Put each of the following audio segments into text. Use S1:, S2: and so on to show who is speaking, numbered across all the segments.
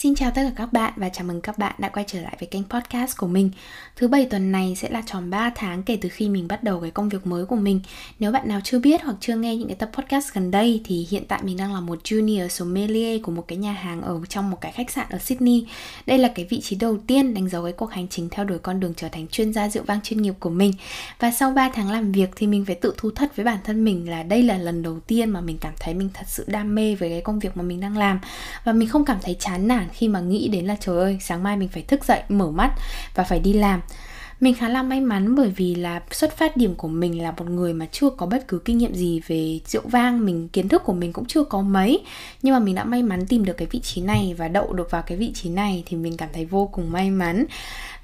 S1: Xin chào tất cả các bạn và chào mừng các bạn đã quay trở lại với kênh podcast của mình. Thứ bảy tuần này sẽ là tròn 3 tháng kể từ khi mình bắt đầu cái công việc mới của mình. Nếu bạn nào chưa biết hoặc chưa nghe những cái tập podcast gần đây thì hiện tại mình đang là một junior sommelier của một cái nhà hàng ở trong một cái khách sạn ở Sydney. Đây là cái vị trí đầu tiên đánh dấu cái cuộc hành trình theo đuổi con đường trở thành chuyên gia rượu vang chuyên nghiệp của mình. Và sau 3 tháng làm việc thì mình phải tự thu thất với bản thân mình là đây là lần đầu tiên mà mình cảm thấy mình thật sự đam mê với cái công việc mà mình đang làm và mình không cảm thấy chán nản khi mà nghĩ đến là trời ơi, sáng mai mình phải thức dậy, mở mắt và phải đi làm mình khá là may mắn bởi vì là xuất phát điểm của mình là một người mà chưa có bất cứ kinh nghiệm gì về rượu vang. Mình, kiến thức của mình cũng chưa có mấy, nhưng mà mình đã may mắn tìm được cái vị trí này và đậu được vào cái vị trí này thì mình cảm thấy vô cùng may mắn.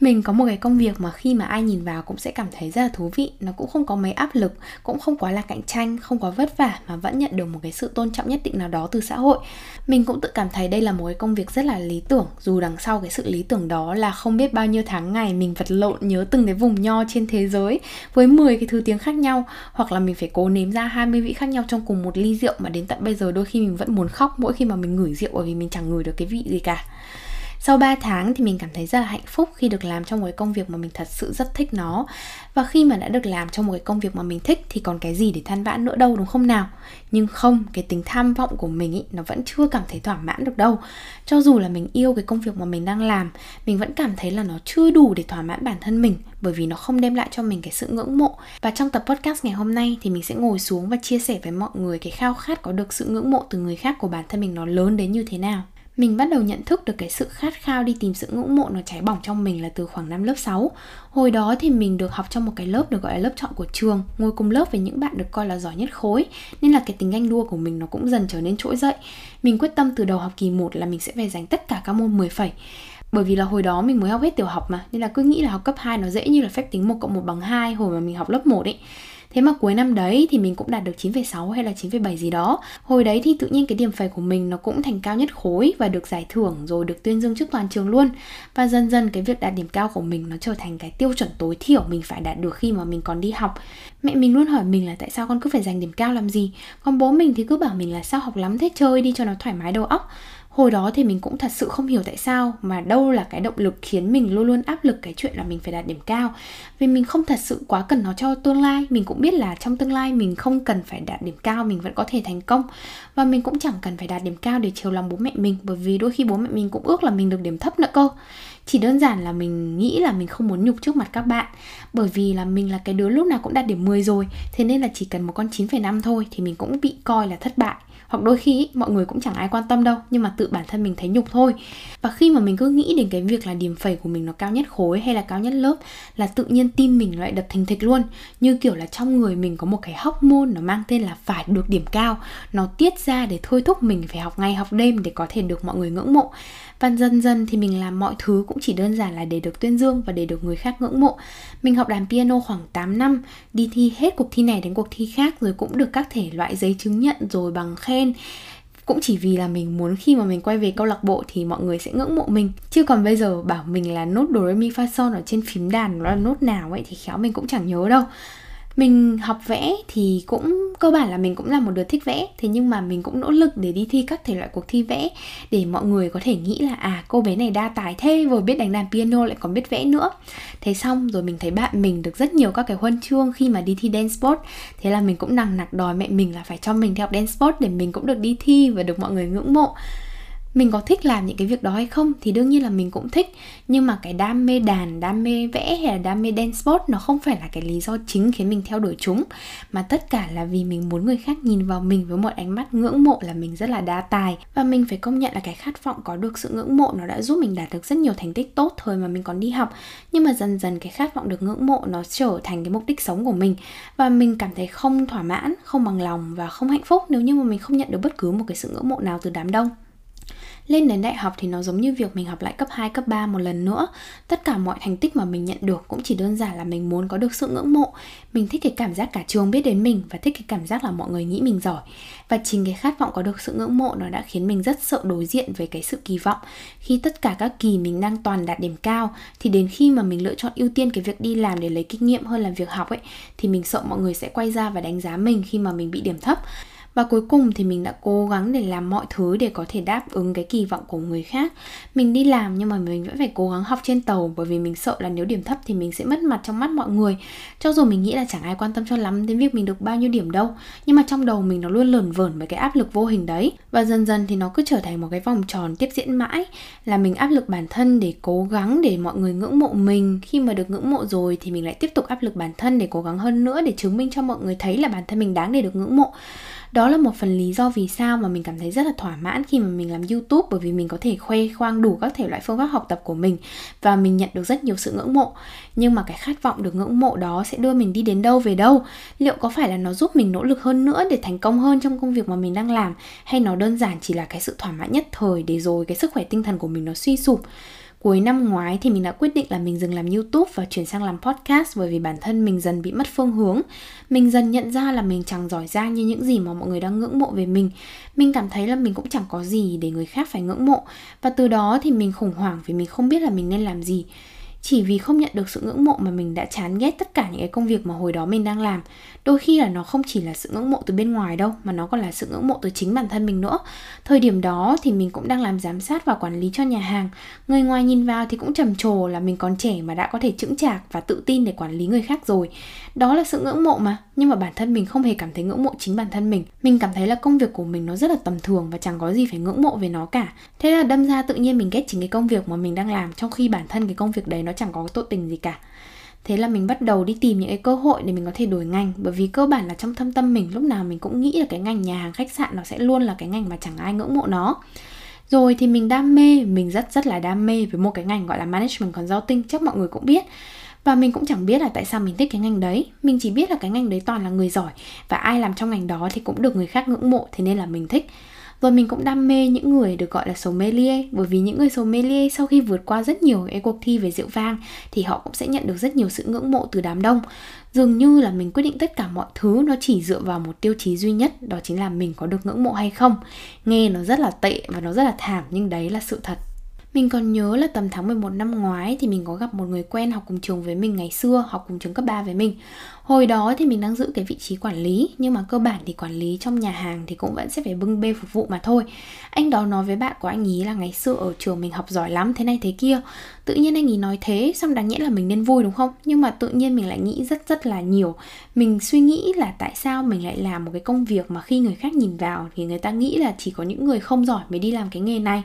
S1: Mình có một cái công việc mà khi mà ai nhìn vào cũng sẽ cảm thấy rất là thú vị. Nó cũng không có mấy áp lực, cũng không quá là cạnh tranh, không quá vất vả mà vẫn nhận được một cái sự tôn trọng nhất định nào đó từ xã hội. Mình cũng tự cảm thấy đây là một cái công việc rất là lý tưởng, dù đằng sau cái sự lý tưởng đó là không biết bao nhiêu tháng ngày mình vật lộn nhớ từng cái vùng nho trên thế giới với 10 cái thứ tiếng khác nhau. Hoặc là mình phải cố nếm ra 20 vị khác nhau trong cùng một ly rượu mà đến tận bây giờ đôi khi mình vẫn muốn khóc mỗi khi mà mình ngửi rượu bởi vì mình chẳng ngửi được cái vị gì cả sau 3 tháng thì mình cảm thấy rất là hạnh phúc khi được làm trong một cái công việc mà mình thật sự rất thích nó. Và khi mà đã được làm trong một cái công việc mà mình thích thì còn cái gì để than vãn nữa đâu đúng không nào? Nhưng không, cái tính tham vọng của mình ý, nó vẫn chưa cảm thấy thỏa mãn được đâu. Cho dù là mình yêu cái công việc mà mình đang làm, mình vẫn cảm thấy là nó chưa đủ để thỏa mãn bản thân mình bởi vì nó không đem lại cho mình cái sự ngưỡng mộ. Và trong tập podcast ngày hôm nay thì mình sẽ ngồi xuống và chia sẻ với mọi người cái khao khát có được sự ngưỡng mộ từ người khác của bản thân mình nó lớn đến như thế nào mình bắt đầu nhận thức được cái sự khát khao đi tìm sự ngưỡng mộ nó cháy bỏng trong mình là từ khoảng năm lớp 6 Hồi đó thì mình được học trong một cái lớp được gọi là lớp chọn của trường, Ngồi cùng lớp với những bạn được coi là giỏi nhất khối, Nên là cái tính ganh đua của mình nó cũng dần trở nên trỗi dậy. Mình quyết tâm từ đầu học kỳ 1 là mình sẽ phải giành tất cả các môn 10 phẩy. Bởi vì là hồi đó mình mới học hết tiểu học mà, Nên là cứ nghĩ là học cấp 2 nó dễ như là phép tính 1 cộng 1 bằng 2 Hồi mà mình học lớp 1 ấy. Thế mà cuối năm đấy thì mình cũng đạt được 9,6 hay là 9,7 gì đó. Hồi đấy thì tự nhiên cái điểm phẩy của mình nó cũng thành cao nhất khối Và được giải thưởng rồi được tuyên dương trước toàn trường luôn. Và dần dần cái việc đạt điểm cao của mình nó trở thành cái tiêu chuẩn tối thiểu mình phải đạt được khi mà mình còn đi học. Mẹ mình luôn hỏi mình là tại sao con cứ phải giành điểm cao làm gì? Còn bố mình thì cứ bảo mình là sao học lắm thế chơi đi cho nó thoải mái đầu óc hồi đó thì mình cũng thật sự không hiểu tại sao mà đâu là cái động lực khiến mình luôn luôn áp lực cái chuyện là mình phải đạt điểm cao. Vì mình không thật sự quá cần nó cho tương lai. Mình cũng biết là trong tương lai mình không cần phải đạt điểm cao, mình vẫn có thể thành công. Và mình cũng chẳng cần phải đạt điểm cao để chiều lòng bố mẹ mình, bởi vì đôi khi bố mẹ mình cũng ước là mình được điểm thấp nữa cơ chỉ đơn giản là mình nghĩ là mình không muốn nhục trước mặt các bạn. Bởi vì là mình là cái đứa lúc nào cũng đạt điểm 10 rồi thế nên là chỉ cần một con 9,5 thôi thì mình cũng bị coi là thất bại. Hoặc đôi khi mọi người cũng chẳng ai quan tâm đâu nhưng mà tự bản thân mình thấy nhục thôi. Và khi mà mình cứ nghĩ đến cái việc là điểm phẩy của mình nó cao nhất khối hay là cao nhất lớp là tự nhiên tim mình lại đập thình thịch luôn. Như kiểu là trong người mình có một cái hóc môn nó mang tên là phải được điểm cao. Nó tiết ra để thôi thúc mình phải học ngày học đêm để có thể được mọi người ngưỡng mộ. Và dần dần thì mình làm mọi thứ cũng cũng chỉ đơn giản là để được tuyên dương và để được người khác ngưỡng mộ. Mình học đàn piano khoảng 8 năm, đi thi hết cuộc thi này đến cuộc thi khác rồi cũng được các thể loại giấy chứng nhận rồi bằng khen. Cũng chỉ vì là mình muốn khi mà mình quay về câu lạc bộ thì mọi người sẽ ngưỡng mộ mình. Chứ còn bây giờ bảo mình là nốt do re mi fa son ở trên phím đàn nó là nốt nào ấy thì khéo mình cũng chẳng nhớ đâu. Mình học vẽ thì cũng cơ bản là mình cũng là một đứa thích vẽ, thế nhưng mà mình cũng nỗ lực để đi thi các thể loại cuộc thi vẽ, để mọi người có thể nghĩ là à cô bé này đa tài thế, vừa biết đánh đàn piano lại còn biết vẽ nữa. Thế xong rồi mình thấy bạn mình được rất nhiều các cái huân chương khi mà đi thi dance sport. Thế là mình cũng nằng nặc đòi mẹ mình là phải cho mình theo dance sport để mình cũng được đi thi và được mọi người ngưỡng mộ mình có thích làm những cái việc đó hay không? Thì đương nhiên là mình cũng thích. Nhưng mà cái đam mê đàn, đam mê vẽ hay là đam mê dance sport nó không phải là cái lý do chính khiến mình theo đuổi chúng. Mà tất cả là vì mình muốn người khác nhìn vào mình với một ánh mắt ngưỡng mộ là mình rất là đa tài. Và mình phải công nhận là cái khát vọng có được sự ngưỡng mộ nó đã giúp mình đạt được rất nhiều thành tích tốt thời mà mình còn đi học. Nhưng mà dần dần cái khát vọng được ngưỡng mộ nó trở thành cái mục đích sống của mình. Và mình cảm thấy không thỏa mãn, không bằng lòng và không hạnh phúc nếu như mà mình không nhận được bất cứ một cái sự ngưỡng mộ nào từ đám đông. Lên đến đại học thì nó giống như việc mình học lại cấp 2, cấp 3 một lần nữa. Tất cả mọi thành tích mà mình nhận được cũng chỉ đơn giản là mình muốn có được sự ngưỡng mộ. Mình thích cái cảm giác cả trường biết đến mình và thích cái cảm giác là mọi người nghĩ mình giỏi. Và chính cái khát vọng có được sự ngưỡng mộ nó đã khiến mình rất sợ đối diện với cái sự kỳ vọng. Khi tất cả các kỳ mình đang toàn đạt điểm cao thì đến khi mà mình lựa chọn ưu tiên cái việc đi làm để lấy kinh nghiệm hơn là việc học ấy thì mình sợ mọi người sẽ quay ra và đánh giá mình khi mà mình bị điểm thấp và cuối cùng thì mình đã cố gắng để làm mọi thứ để có thể đáp ứng cái kỳ vọng của người khác. Mình đi làm nhưng mà mình vẫn phải cố gắng học trên tàu, bởi vì mình sợ là nếu điểm thấp thì mình sẽ mất mặt trong mắt mọi người. Cho dù mình nghĩ là chẳng ai quan tâm cho lắm đến việc mình được bao nhiêu điểm đâu, nhưng mà trong đầu mình nó luôn lởn vởn với cái áp lực vô hình đấy. Và dần dần thì nó cứ trở thành một cái vòng tròn tiếp diễn mãi, là mình áp lực bản thân để cố gắng để mọi người ngưỡng mộ mình. Khi mà được ngưỡng mộ rồi thì mình lại tiếp tục áp lực bản thân để cố gắng hơn nữa để chứng minh cho mọi người thấy là bản thân mình đáng để được ngưỡng mộ đó là một phần lý do vì sao mà mình cảm thấy rất là thỏa mãn khi mà mình làm youtube, bởi vì mình có thể khoe khoang đủ các thể loại phương pháp học tập của mình và mình nhận được rất nhiều sự ngưỡng mộ. Nhưng mà cái khát vọng được ngưỡng mộ đó sẽ đưa mình đi đến đâu về đâu? Liệu có phải là nó giúp mình nỗ lực hơn nữa để thành công hơn trong công việc mà mình đang làm? Hay nó đơn giản chỉ là cái sự thỏa mãn nhất thời để rồi cái sức khỏe tinh thần của mình nó suy sụp? Cuối năm ngoái thì mình đã quyết định là mình dừng làm YouTube và chuyển sang làm podcast bởi vì bản thân mình dần bị mất phương hướng. Mình dần nhận ra là mình chẳng giỏi giang như những gì mà mọi người đang ngưỡng mộ về mình. Mình cảm thấy là mình cũng chẳng có gì để người khác phải ngưỡng mộ và từ đó thì mình khủng hoảng vì mình không biết là mình nên làm gì chỉ vì không nhận được sự ngưỡng mộ mà mình đã chán ghét tất cả những cái công việc mà hồi đó mình đang làm. Đôi khi là nó không chỉ là sự ngưỡng mộ từ bên ngoài đâu, mà nó còn là sự ngưỡng mộ từ chính bản thân mình nữa. Thời điểm đó thì mình cũng đang làm giám sát và quản lý cho nhà hàng. Người ngoài nhìn vào thì cũng trầm trồ là mình còn trẻ mà đã có thể chững chạc và tự tin để quản lý người khác rồi. Đó là sự ngưỡng mộ mà, nhưng mà bản thân mình không hề cảm thấy ngưỡng mộ chính bản thân mình. Mình cảm thấy là công việc của mình nó rất là tầm thường và chẳng có gì phải ngưỡng mộ về nó cả. Thế là đâm ra tự nhiên mình ghét chính cái công việc mà mình đang làm, trong khi bản thân cái công việc đấy nó chẳng có tội tình gì cả. Thế là mình bắt đầu đi tìm những cái cơ hội để mình có thể đổi ngành. Bởi vì cơ bản là trong thâm tâm mình, lúc nào mình cũng nghĩ là cái ngành nhà hàng, khách sạn nó sẽ luôn là cái ngành mà chẳng ai ngưỡng mộ nó. Rồi thì mình đam mê, mình rất rất là đam mê với một cái ngành gọi là management consulting, chắc mọi người cũng biết. Và mình cũng chẳng biết là tại sao mình thích cái ngành đấy. Mình chỉ biết là cái ngành đấy toàn là người giỏi. Và ai làm trong ngành đó thì cũng được người khác ngưỡng mộ, thế nên là mình thích và mình cũng đam mê những người được gọi là sommelier, bởi vì những người sommelier sau khi vượt qua rất nhiều cái cuộc thi về rượu vang thì họ cũng sẽ nhận được rất nhiều sự ngưỡng mộ từ đám đông. Dường như là mình quyết định tất cả mọi thứ nó chỉ dựa vào một tiêu chí duy nhất, đó chính là mình có được ngưỡng mộ hay không. Nghe nó rất là tệ và nó rất là thảm, nhưng đấy là sự thật mình còn nhớ là tầm tháng 11 năm ngoái thì mình có gặp một người quen học cùng trường với mình ngày xưa, học cùng trường cấp 3 với mình. Hồi đó thì mình đang giữ cái vị trí quản lý Nhưng mà cơ bản thì quản lý trong nhà hàng thì cũng vẫn sẽ phải bưng bê phục vụ mà thôi Anh đó nói với bạn của anh ý là ngày xưa ở trường mình học giỏi lắm thế này thế kia Tự nhiên anh ý nói thế xong đáng nhẽ là mình nên vui đúng không? Nhưng mà tự nhiên mình lại nghĩ rất rất là nhiều Mình suy nghĩ là tại sao mình lại làm một cái công việc mà khi người khác nhìn vào Thì người ta nghĩ là chỉ có những người không giỏi mới đi làm cái nghề này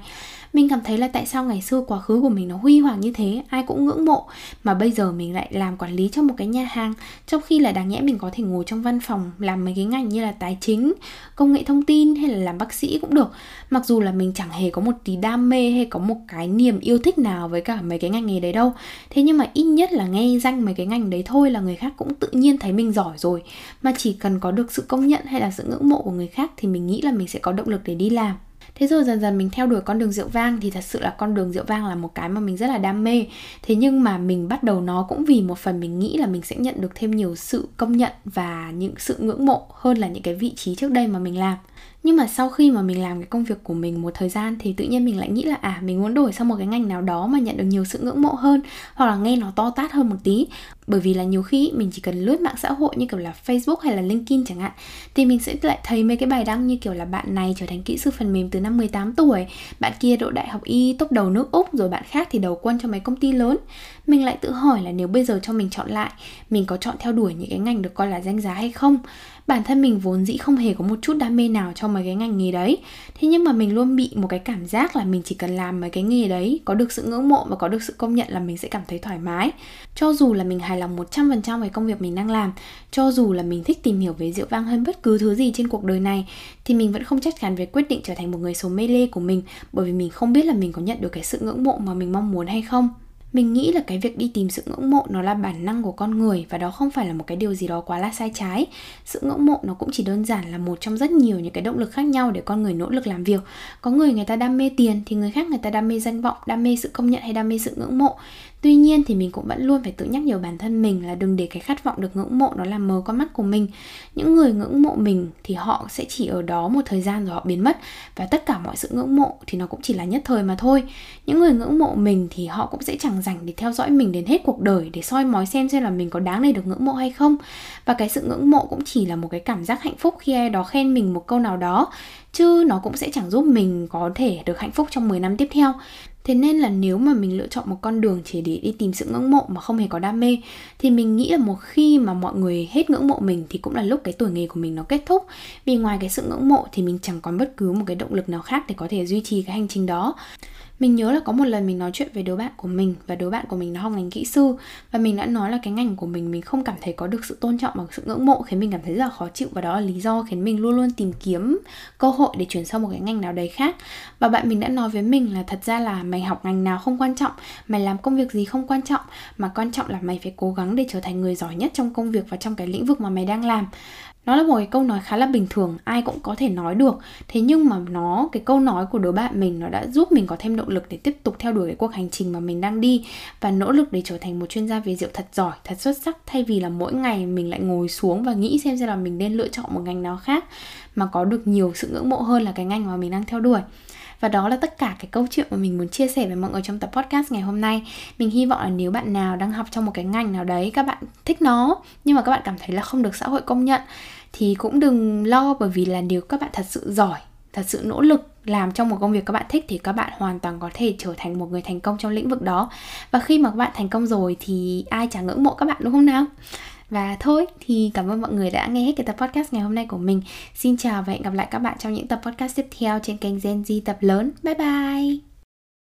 S1: mình cảm thấy là tại sao ngày xưa quá khứ của mình nó huy hoàng như thế, ai cũng ngưỡng mộ. Mà bây giờ mình lại làm quản lý trong một cái nhà hàng, trong khi là đáng nhẽ mình có thể ngồi trong văn phòng, làm mấy cái ngành như là tài chính, công nghệ thông tin hay là làm bác sĩ cũng được. Mặc dù là mình chẳng hề có một tí đam mê hay có một cái niềm yêu thích nào với cả mấy cái ngành nghề đấy đâu. Thế nhưng mà ít nhất là nghe danh mấy cái ngành đấy thôi là người khác cũng tự nhiên thấy mình giỏi rồi. Mà chỉ cần có được sự công nhận hay là sự ngưỡng mộ của người khác thì mình nghĩ là mình sẽ có động lực để đi làm. Thế rồi dần dần mình theo đuổi con đường rượu vang thì thật sự là con đường rượu vang là một cái mà mình rất là đam mê. Thế nhưng mà mình bắt đầu nó cũng vì một phần mình nghĩ là mình sẽ nhận được thêm nhiều sự công nhận và những sự ngưỡng mộ hơn là những cái vị trí trước đây mà mình làm nhưng mà sau khi mà mình làm cái công việc của mình một thời gian thì tự nhiên mình lại nghĩ là à mình muốn đổi sang một cái ngành nào đó mà nhận được nhiều sự ngưỡng mộ hơn, hoặc là nghe nó to tát hơn một tí. Bởi vì là nhiều khi mình chỉ cần lướt mạng xã hội như kiểu là Facebook hay là LinkedIn chẳng hạn, thì mình sẽ lại thấy mấy cái bài đăng như kiểu là bạn này trở thành kỹ sư phần mềm từ năm 18 tuổi, bạn kia đỗ đại học y top đầu nước Úc, rồi bạn khác thì đầu quân cho mấy công ty lớn mình lại tự hỏi là nếu bây giờ cho mình chọn lại, mình có chọn theo đuổi những cái ngành được coi là danh giá hay không? Bản thân mình vốn dĩ không hề có một chút đam mê nào cho mấy cái ngành nghề đấy. Thế nhưng mà mình luôn bị một cái cảm giác là mình chỉ cần làm mấy cái nghề đấy, có được sự ngưỡng mộ và có được sự công nhận là mình sẽ cảm thấy thoải mái. Cho dù là mình hài lòng 100% với công việc mình đang làm, cho dù là mình thích tìm hiểu về rượu vang hơn bất cứ thứ gì trên cuộc đời này, thì mình vẫn không chắc chắn về quyết định trở thành một người số mê lê của mình bởi vì mình không biết là mình có nhận được cái sự ngưỡng mộ mà mình mong muốn hay không mình nghĩ là cái việc đi tìm sự ngưỡng mộ nó là bản năng của con người và đó không phải là một cái điều gì đó quá là sai trái. Sự ngưỡng mộ nó cũng chỉ đơn giản là một trong rất nhiều những cái động lực khác nhau để con người nỗ lực làm việc. Có người người ta đam mê tiền thì người khác người ta đam mê danh vọng, đam mê sự công nhận hay đam mê sự ngưỡng mộ tuy nhiên thì mình cũng vẫn luôn phải tự nhắc nhở bản thân mình là đừng để cái khát vọng được ngưỡng mộ nó làm mờ con mắt của mình. Những người ngưỡng mộ mình thì họ sẽ chỉ ở đó một thời gian rồi họ biến mất. Và tất cả mọi sự ngưỡng mộ thì nó cũng chỉ là nhất thời mà thôi. Những người ngưỡng mộ mình thì họ cũng sẽ chẳng dành để theo dõi mình đến hết cuộc đời để soi mói xem xem là mình có đáng để được ngưỡng mộ hay không. Và cái sự ngưỡng mộ cũng chỉ là một cái cảm giác hạnh phúc khi ai đó khen mình một câu nào đó, chứ nó cũng sẽ chẳng giúp mình có thể được hạnh phúc trong 10 năm tiếp theo. Thế nên là nếu mà mình lựa chọn một con đường chỉ để đi tìm sự ngưỡng mộ mà không hề có đam mê, thì mình nghĩ là một khi mà mọi người hết ngưỡng mộ mình thì cũng là lúc cái tuổi nghề của mình nó kết thúc. Vì ngoài cái sự ngưỡng mộ thì mình chẳng còn bất cứ một cái động lực nào khác để có thể duy trì cái hành trình đó. Mình nhớ là có một lần mình nói chuyện với đứa bạn của mình và đứa bạn của mình nó học ngành kỹ sư và mình đã nói là cái ngành của mình mình không cảm thấy có được sự tôn trọng và sự ngưỡng mộ khiến mình cảm thấy rất là khó chịu và đó là lý do khiến mình luôn luôn tìm kiếm cơ hội để chuyển sang một cái ngành nào đấy khác. Và bạn mình đã nói với mình là thật ra là mày học ngành nào không quan trọng, mày làm công việc gì không quan trọng mà quan trọng là mày phải cố gắng để trở thành người giỏi nhất trong công việc và trong cái lĩnh vực mà mày đang làm nó là một cái câu nói khá là bình thường, ai cũng có thể nói được. Thế nhưng mà nó, cái câu nói của đứa bạn mình nó đã giúp mình có thêm động lực để tiếp tục theo đuổi cái cuộc hành trình mà mình đang đi và nỗ lực để trở thành một chuyên gia về rượu thật giỏi, thật xuất sắc, thay vì là mỗi ngày mình lại ngồi xuống và nghĩ xem xem là mình nên lựa chọn một ngành nào khác mà có được nhiều sự ngưỡng mộ hơn là cái ngành mà mình đang theo đuổi và đó là tất cả cái câu chuyện mà mình muốn chia sẻ với mọi người trong tập podcast ngày hôm nay. Mình hy vọng là nếu bạn nào đang học trong một cái ngành nào đấy, các bạn thích nó, nhưng mà các bạn cảm thấy là không được xã hội công nhận, thì cũng đừng lo, bởi vì là nếu các bạn thật sự giỏi, thật sự nỗ lực làm trong một công việc các bạn thích, thì các bạn hoàn toàn có thể trở thành một người thành công trong lĩnh vực đó. Và khi mà các bạn thành công rồi, thì ai chả ngưỡng mộ các bạn, đúng không nào? Và thôi, thì cảm ơn mọi người đã nghe hết cái tập podcast ngày hôm nay của mình. Xin chào và hẹn gặp lại các bạn trong những tập podcast tiếp theo trên kênh Gen Z tập lớn. Bye bye!